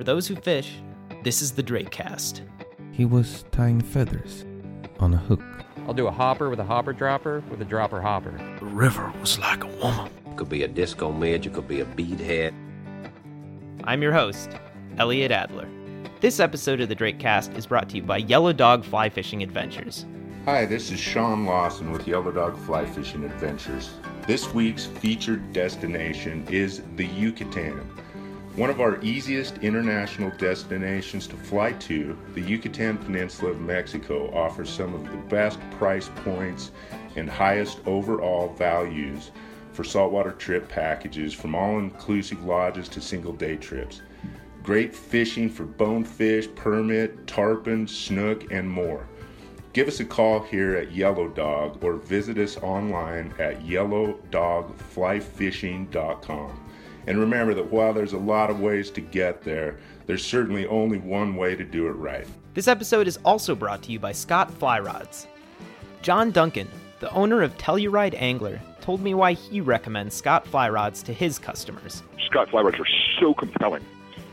For those who fish, this is the Drake Cast. He was tying feathers on a hook. I'll do a hopper with a hopper dropper with a dropper hopper. The river was like a woman. Could be a disco midge, it could be a beadhead. I'm your host, Elliot Adler. This episode of the Drake Cast is brought to you by Yellow Dog Fly Fishing Adventures. Hi, this is Sean Lawson with Yellow Dog Fly Fishing Adventures. This week's featured destination is the Yucatan. One of our easiest international destinations to fly to, the Yucatan Peninsula of Mexico offers some of the best price points and highest overall values for saltwater trip packages from all inclusive lodges to single day trips. Great fishing for bonefish, permit, tarpon, snook, and more. Give us a call here at Yellow Dog or visit us online at yellowdogflyfishing.com. And remember that while there's a lot of ways to get there, there's certainly only one way to do it right. This episode is also brought to you by Scott Fly Rods. John Duncan, the owner of Telluride Angler, told me why he recommends Scott Fly Rods to his customers. Scott fly rods are so compelling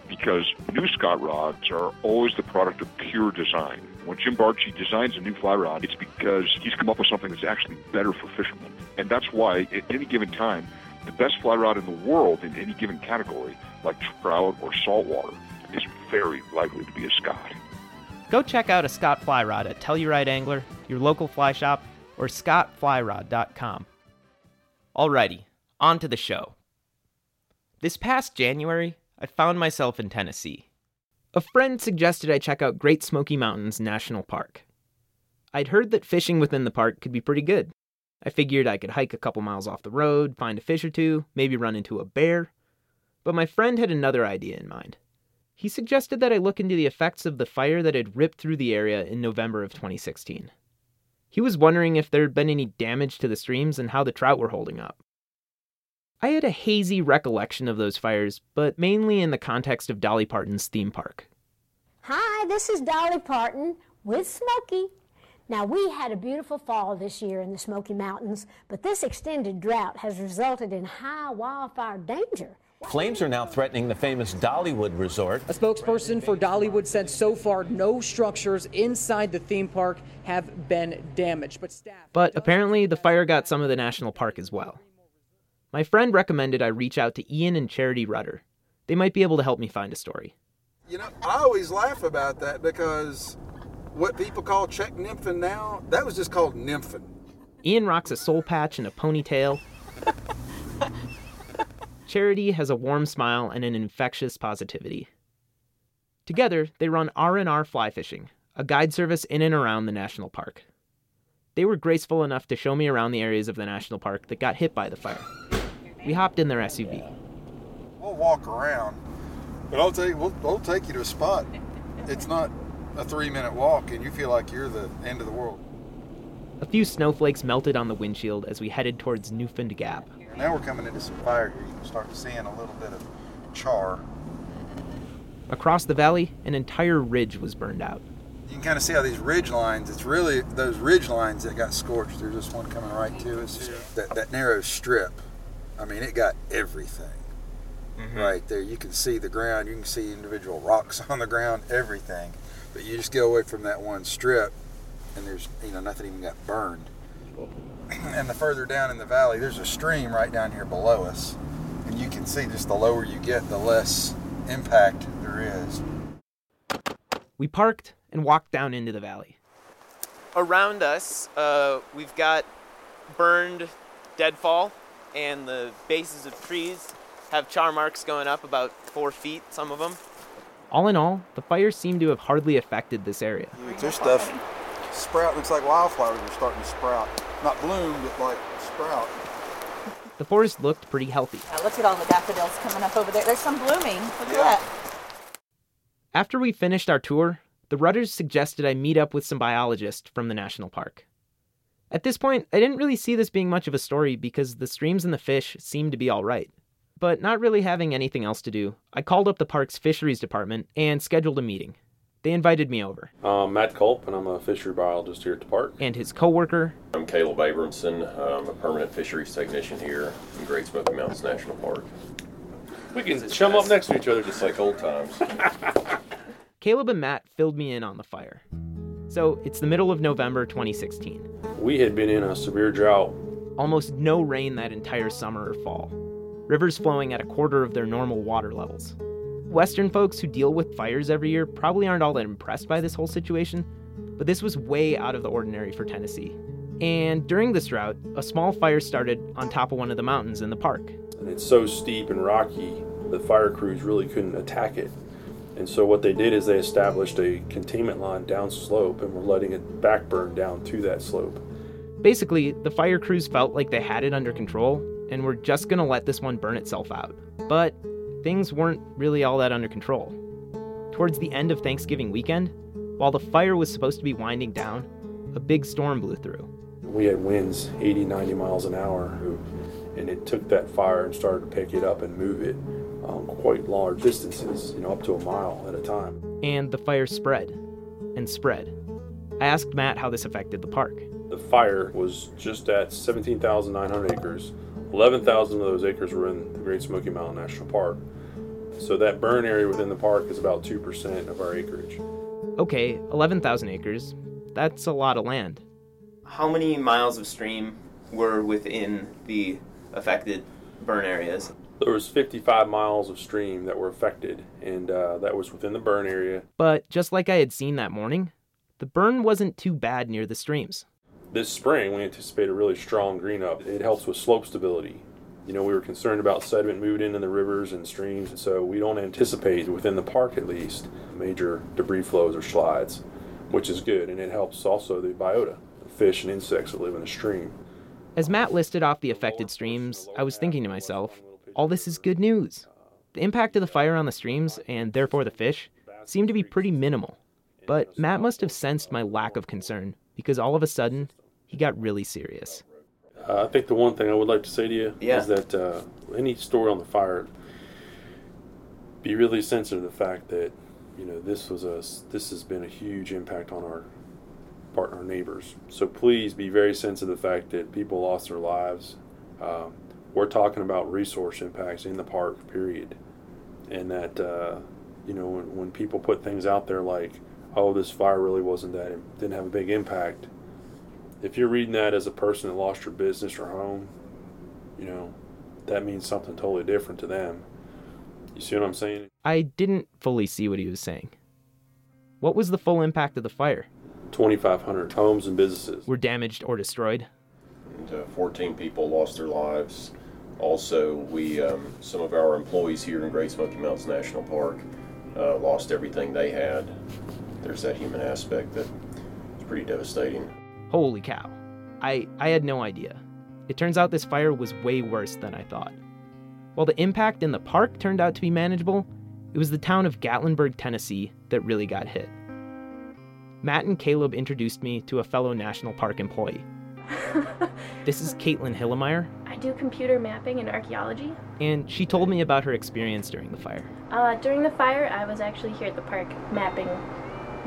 because new Scott rods are always the product of pure design. When Jim Bartschi designs a new fly rod, it's because he's come up with something that's actually better for fishermen. And that's why, at any given time, the best fly rod in the world in any given category, like trout or saltwater, is very likely to be a Scott. Go check out a Scott Fly Rod at Telluride Angler, your local fly shop, or scottflyrod.com. Alrighty, on to the show. This past January, I found myself in Tennessee. A friend suggested I check out Great Smoky Mountains National Park. I'd heard that fishing within the park could be pretty good. I figured I could hike a couple miles off the road, find a fish or two, maybe run into a bear. But my friend had another idea in mind. He suggested that I look into the effects of the fire that had ripped through the area in November of 2016. He was wondering if there had been any damage to the streams and how the trout were holding up. I had a hazy recollection of those fires, but mainly in the context of Dolly Parton's theme park. Hi, this is Dolly Parton with Smokey. Now, we had a beautiful fall this year in the Smoky Mountains, but this extended drought has resulted in high wildfire danger. Flames are now threatening the famous Dollywood Resort. A spokesperson for Dollywood said so far no structures inside the theme park have been damaged, but staff. But apparently, the fire got some of the national park as well. My friend recommended I reach out to Ian and Charity Rutter. They might be able to help me find a story. You know, I always laugh about that because what people call Czech nymphing now, that was just called nymphing. Ian rocks a soul patch and a ponytail. Charity has a warm smile and an infectious positivity. Together, they run R&R Fly Fishing, a guide service in and around the national park. They were graceful enough to show me around the areas of the national park that got hit by the fire. We hopped in their SUV. We'll walk around, but I'll take we'll, we'll take you to a spot. It's not a three minute walk, and you feel like you're the end of the world. A few snowflakes melted on the windshield as we headed towards Newfound Gap. Now we're coming into some fire here. You can start seeing a little bit of char. Across the valley, an entire ridge was burned out. You can kind of see how these ridge lines, it's really those ridge lines that got scorched. There's this one coming right to us here. That, that narrow strip, I mean, it got everything mm-hmm. right there. You can see the ground, you can see individual rocks on the ground, everything. But you just get away from that one strip, and there's, you know, nothing even got burned. And the further down in the valley, there's a stream right down here below us. And you can see just the lower you get, the less impact there is. We parked and walked down into the valley. Around us, uh, we've got burned deadfall, and the bases of trees have char marks going up about four feet, some of them. All in all, the fires seem to have hardly affected this area. There's stuff sprout, looks like wildflowers are starting to sprout. Not bloom, but like sprout. The forest looked pretty healthy. Now look at all the daffodils coming up over there. There's some blooming. Look at that. After we finished our tour, the Rutters suggested I meet up with some biologists from the national park. At this point, I didn't really see this being much of a story because the streams and the fish seemed to be all right. But not really having anything else to do, I called up the park's fisheries department and scheduled a meeting. They invited me over, I'm Matt Kulp, and I'm a fishery biologist here at the park. and his coworker, I'm Caleb Abramson. I'm a permanent fisheries technician here in Great Smoky Mountains National Park. We can chum up next to each other just like old times. Caleb and Matt filled me in on the fire. So it's the middle of November 2016. We had been in a severe drought. Almost no rain that entire summer or fall. Rivers flowing at a quarter of their normal water levels. Western folks who deal with fires every year probably aren't all that impressed by this whole situation, but this was way out of the ordinary for Tennessee. And during this drought, a small fire started on top of one of the mountains in the park. And it's so steep and rocky, the fire crews really couldn't attack it. And so what they did is they established a containment line down slope and were letting it backburn down to that slope. Basically, the fire crews felt like they had it under control and we're just going to let this one burn itself out. But things weren't really all that under control. Towards the end of Thanksgiving weekend, while the fire was supposed to be winding down, a big storm blew through. We had winds 80, 90 miles an hour, and it took that fire and started to pick it up and move it um, quite large distances, you know, up to a mile at a time. And the fire spread and spread. I asked Matt how this affected the park. The fire was just at 17,900 acres. 11,000 of those acres were in the Great Smoky Mountain National Park. So that burn area within the park is about 2% of our acreage. Okay, 11,000 acres. That's a lot of land. How many miles of stream were within the affected burn areas? There was 55 miles of stream that were affected, and uh, that was within the burn area. But just like I had seen that morning, the burn wasn't too bad near the streams. This spring, we anticipate a really strong green up. It helps with slope stability. You know, we were concerned about sediment moving into the rivers and streams, and so we don't anticipate, within the park at least, major debris flows or slides, which is good, and it helps also the biota, the fish and insects that live in the stream. As Matt listed off the affected streams, I was thinking to myself, all this is good news. The impact of the fire on the streams, and therefore the fish, seemed to be pretty minimal. But Matt must have sensed my lack of concern, because all of a sudden, he got really serious. Uh, I think the one thing I would like to say to you yeah. is that uh, any story on the fire, be really sensitive to the fact that you know this was a this has been a huge impact on our partner neighbors. So please be very sensitive to the fact that people lost their lives. Um, we're talking about resource impacts in the park, period. And that, uh, you know, when, when people put things out there like, oh, this fire really wasn't that, it didn't have a big impact. If you're reading that as a person that lost your business or home, you know, that means something totally different to them. You see what I'm saying? I didn't fully see what he was saying. What was the full impact of the fire? 2,500 homes and businesses were damaged or destroyed. And, uh, 14 people lost their lives. Also, we um, some of our employees here in Great Smoky Mountains National Park uh, lost everything they had. There's that human aspect that is pretty devastating. Holy cow! I I had no idea. It turns out this fire was way worse than I thought. While the impact in the park turned out to be manageable, it was the town of Gatlinburg, Tennessee that really got hit. Matt and Caleb introduced me to a fellow national park employee. this is Caitlin Hillemeyer. I do computer mapping and archaeology. And she told me about her experience during the fire. Uh, during the fire, I was actually here at the park mapping,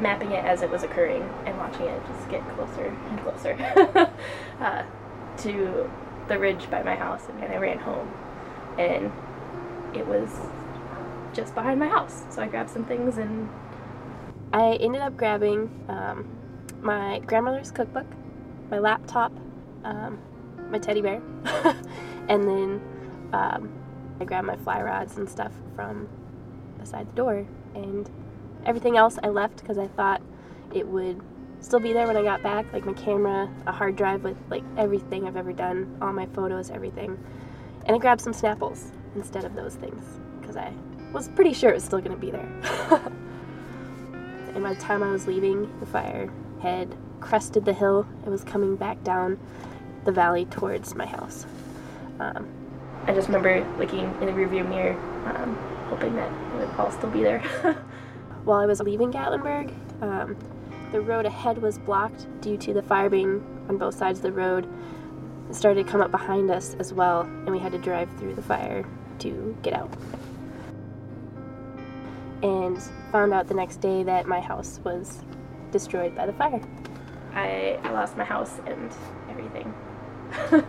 mapping it as it was occurring and watching it just get closer and closer uh, to the ridge by my house. And I ran home, and it was just behind my house. So I grabbed some things and I ended up grabbing um, my grandmother's cookbook, my laptop, um, my teddy bear, and then um, I grabbed my fly rods and stuff from beside the door. And everything else I left because I thought it would still be there when I got back, like my camera, a hard drive with like everything I've ever done, all my photos, everything. And I grabbed some Snapples instead of those things because I was pretty sure it was still going to be there. and by the time I was leaving, the fire had crested the hill. It was coming back down the valley towards my house. Um, I just remember looking in the rearview mirror, um, hoping that it would all still be there. While I was leaving Gatlinburg, um, the road ahead was blocked due to the fire being on both sides of the road. It started to come up behind us as well, and we had to drive through the fire to get out. And found out the next day that my house was destroyed by the fire. I, I lost my house and everything.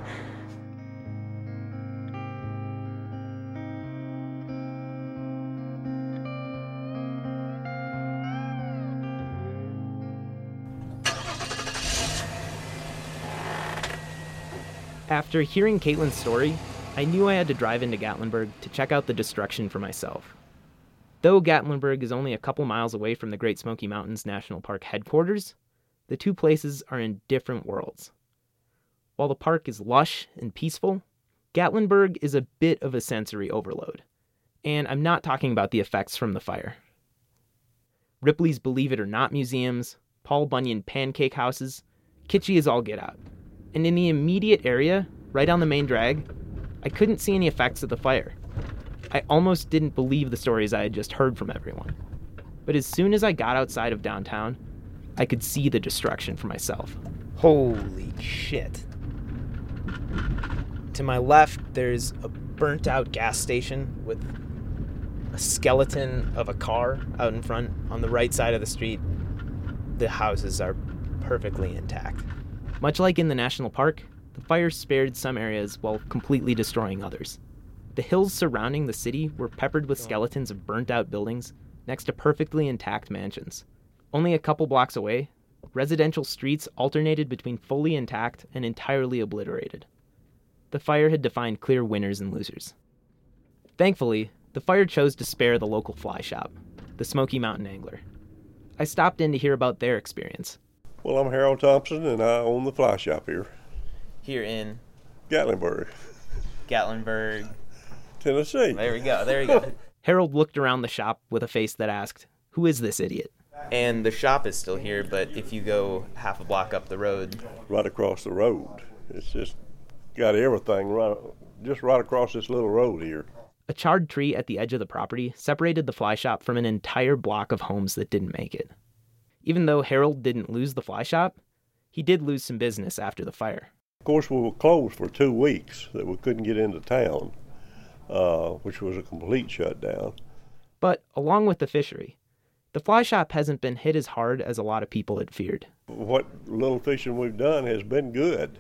After hearing Caitlin's story, I knew I had to drive into Gatlinburg to check out the destruction for myself. Though Gatlinburg is only a couple miles away from the Great Smoky Mountains National Park headquarters, the two places are in different worlds. While the park is lush and peaceful, Gatlinburg is a bit of a sensory overload. And I'm not talking about the effects from the fire. Ripley's Believe It or Not museums, Paul Bunyan pancake houses, kitschy as all get out. And in the immediate area, right on the main drag, I couldn't see any effects of the fire. I almost didn't believe the stories I had just heard from everyone. But as soon as I got outside of downtown, I could see the destruction for myself. Holy shit. To my left, there's a burnt out gas station with a skeleton of a car out in front. On the right side of the street, the houses are perfectly intact. Much like in the national park, the fire spared some areas while completely destroying others. The hills surrounding the city were peppered with skeletons of burnt out buildings next to perfectly intact mansions. Only a couple blocks away, residential streets alternated between fully intact and entirely obliterated. The fire had defined clear winners and losers. Thankfully, the fire chose to spare the local fly shop, the Smoky Mountain Angler. I stopped in to hear about their experience. Well, I'm Harold Thompson, and I own the fly shop here. Here in Gatlinburg, Gatlinburg, Tennessee. There we go. There you go. Harold looked around the shop with a face that asked, Who is this idiot? And the shop is still here, but if you go half a block up the road, Right across the road. It's just got everything right, just right across this little road here. a charred tree at the edge of the property separated the fly shop from an entire block of homes that didn't make it. Even though Harold didn't lose the fly shop, he did lose some business after the fire. Of course, we were closed for two weeks that we couldn't get into town, uh, which was a complete shutdown. But along with the fishery, the fly shop hasn't been hit as hard as a lot of people had feared. What little fishing we've done has been good.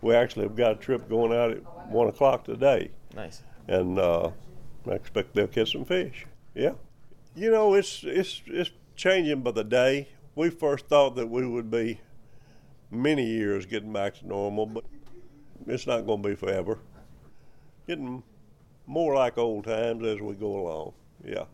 We actually have got a trip going out at one o'clock today. Nice. And uh, I expect they'll catch some fish. Yeah. You know, it's it's it's changing by the day. We first thought that we would be many years getting back to normal, but it's not going to be forever. Getting more like old times as we go along. Yeah.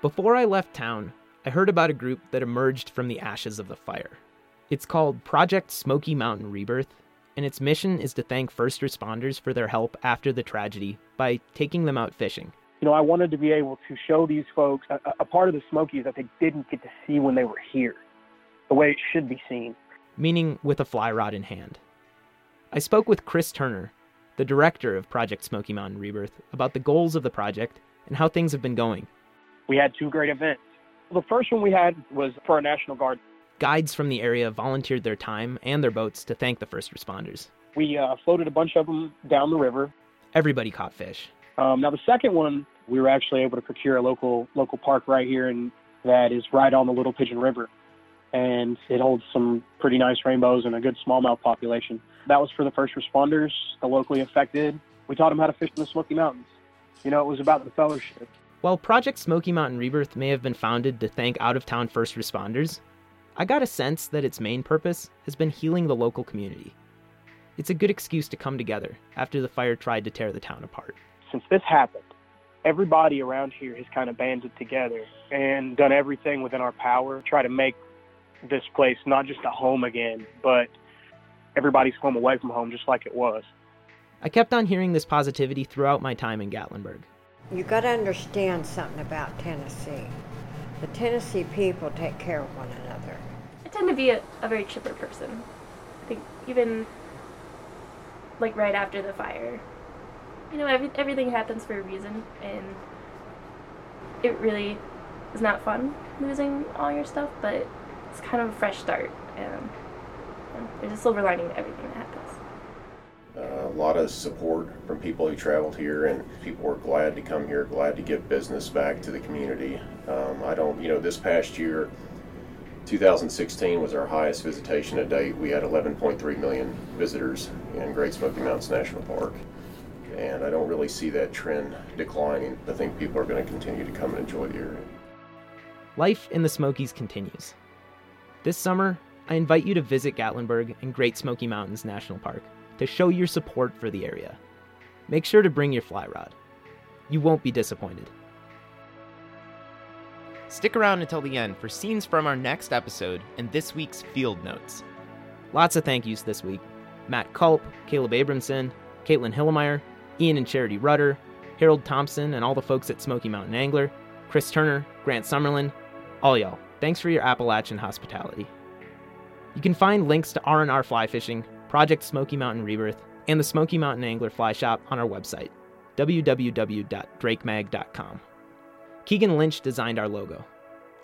Before I left town, I heard about a group that emerged from the ashes of the fire. It's called Project Smoky Mountain Rebirth, and its mission is to thank first responders for their help after the tragedy by taking them out fishing. You know, I wanted to be able to show these folks a, a part of the Smokies that they didn't get to see when they were here, the way it should be seen. meaning with a fly rod in hand. I spoke with Chris Turner, the director of Project Smoky Mountain Rebirth, about the goals of the project and how things have been going. We had two great events. The first one we had was for our National Guard. Guides from the area volunteered their time and their boats to thank the first responders. We uh, floated a bunch of them down the river. Everybody caught fish. Um, now the second one, we were actually able to procure a local local park right here, and that is right on the Little Pigeon River, and it holds some pretty nice rainbows and a good smallmouth population. That was for the first responders, the locally affected. We taught them how to fish in the Smoky Mountains. You know, it was about the fellowship. While Project Smoky Mountain Rebirth may have been founded to thank out of town first responders, I got a sense that its main purpose has been healing the local community. It's a good excuse to come together after the fire tried to tear the town apart. Since this happened, everybody around here has kind of banded together and done everything within our power to try to make this place not just a home again, but everybody's home away from home just like it was. I kept on hearing this positivity throughout my time in Gatlinburg. You got to understand something about Tennessee. The Tennessee people take care of one another. Tend to be a, a very chipper person. I think even like right after the fire, you know, every, everything happens for a reason, and it really is not fun losing all your stuff, but it's kind of a fresh start, and you know, there's a silver lining to everything that happens. Uh, a lot of support from people who traveled here, and people were glad to come here, glad to give business back to the community. Um, I don't, you know, this past year, 2016 was our highest visitation to date. We had 11.3 million visitors in Great Smoky Mountains National Park, and I don't really see that trend declining. I think people are going to continue to come and enjoy the area. life in the Smokies continues. This summer, I invite you to visit Gatlinburg and Great Smoky Mountains National Park to show your support for the area. Make sure to bring your fly rod. You won't be disappointed. Stick around until the end for scenes from our next episode and this week's field notes. Lots of thank yous this week Matt Kulp, Caleb Abramson, Caitlin Hillemeyer, Ian and Charity Rutter, Harold Thompson, and all the folks at Smoky Mountain Angler, Chris Turner, Grant Summerlin, all y'all. Thanks for your Appalachian hospitality. You can find links to R&R Fly Fishing, Project Smoky Mountain Rebirth, and the Smoky Mountain Angler Fly Shop on our website, www.drakemag.com. Keegan Lynch designed our logo.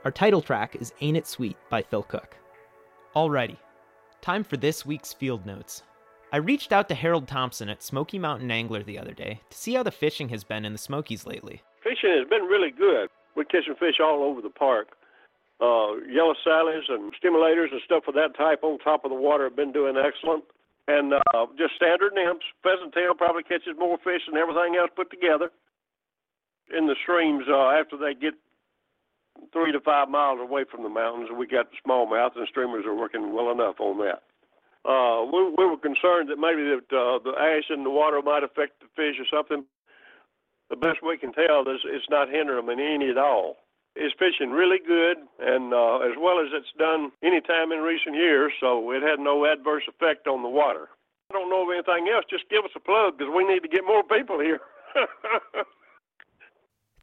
Our title track is Ain't It Sweet by Phil Cook. Alrighty, time for this week's field notes. I reached out to Harold Thompson at Smoky Mountain Angler the other day to see how the fishing has been in the Smokies lately. Fishing has been really good. We're catching fish all over the park. Uh, yellow sallies and stimulators and stuff of that type on top of the water have been doing excellent. And uh, just standard nymphs. Pheasant tail probably catches more fish than everything else put together. In the streams, uh, after they get three to five miles away from the mountains, we got smallmouth and streamers are working well enough on that. Uh, we, we were concerned that maybe that uh, the ash in the water might affect the fish or something. The best we can tell is it's not hindering them in any at all. It's fishing really good, and uh, as well as it's done any time in recent years, so it had no adverse effect on the water. I don't know of anything else. Just give us a plug because we need to get more people here.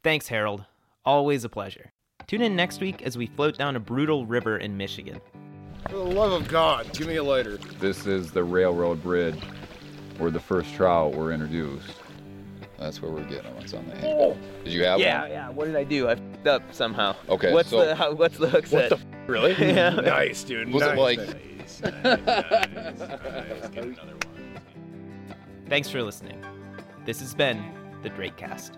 Thanks, Harold. Always a pleasure. Tune in next week as we float down a brutal river in Michigan. For the love of God, give me a lighter. This is the railroad bridge where the first trout were introduced. That's where we're getting them. It's on the hand. Oh. Did you have yeah, one? Yeah, yeah. What did I do? I f***ed up somehow. Okay, What's so- the how, what's the hook What set? the f- really? yeah. Nice, dude. Was it nice. like- Thanks for listening. This has been the Drakecast.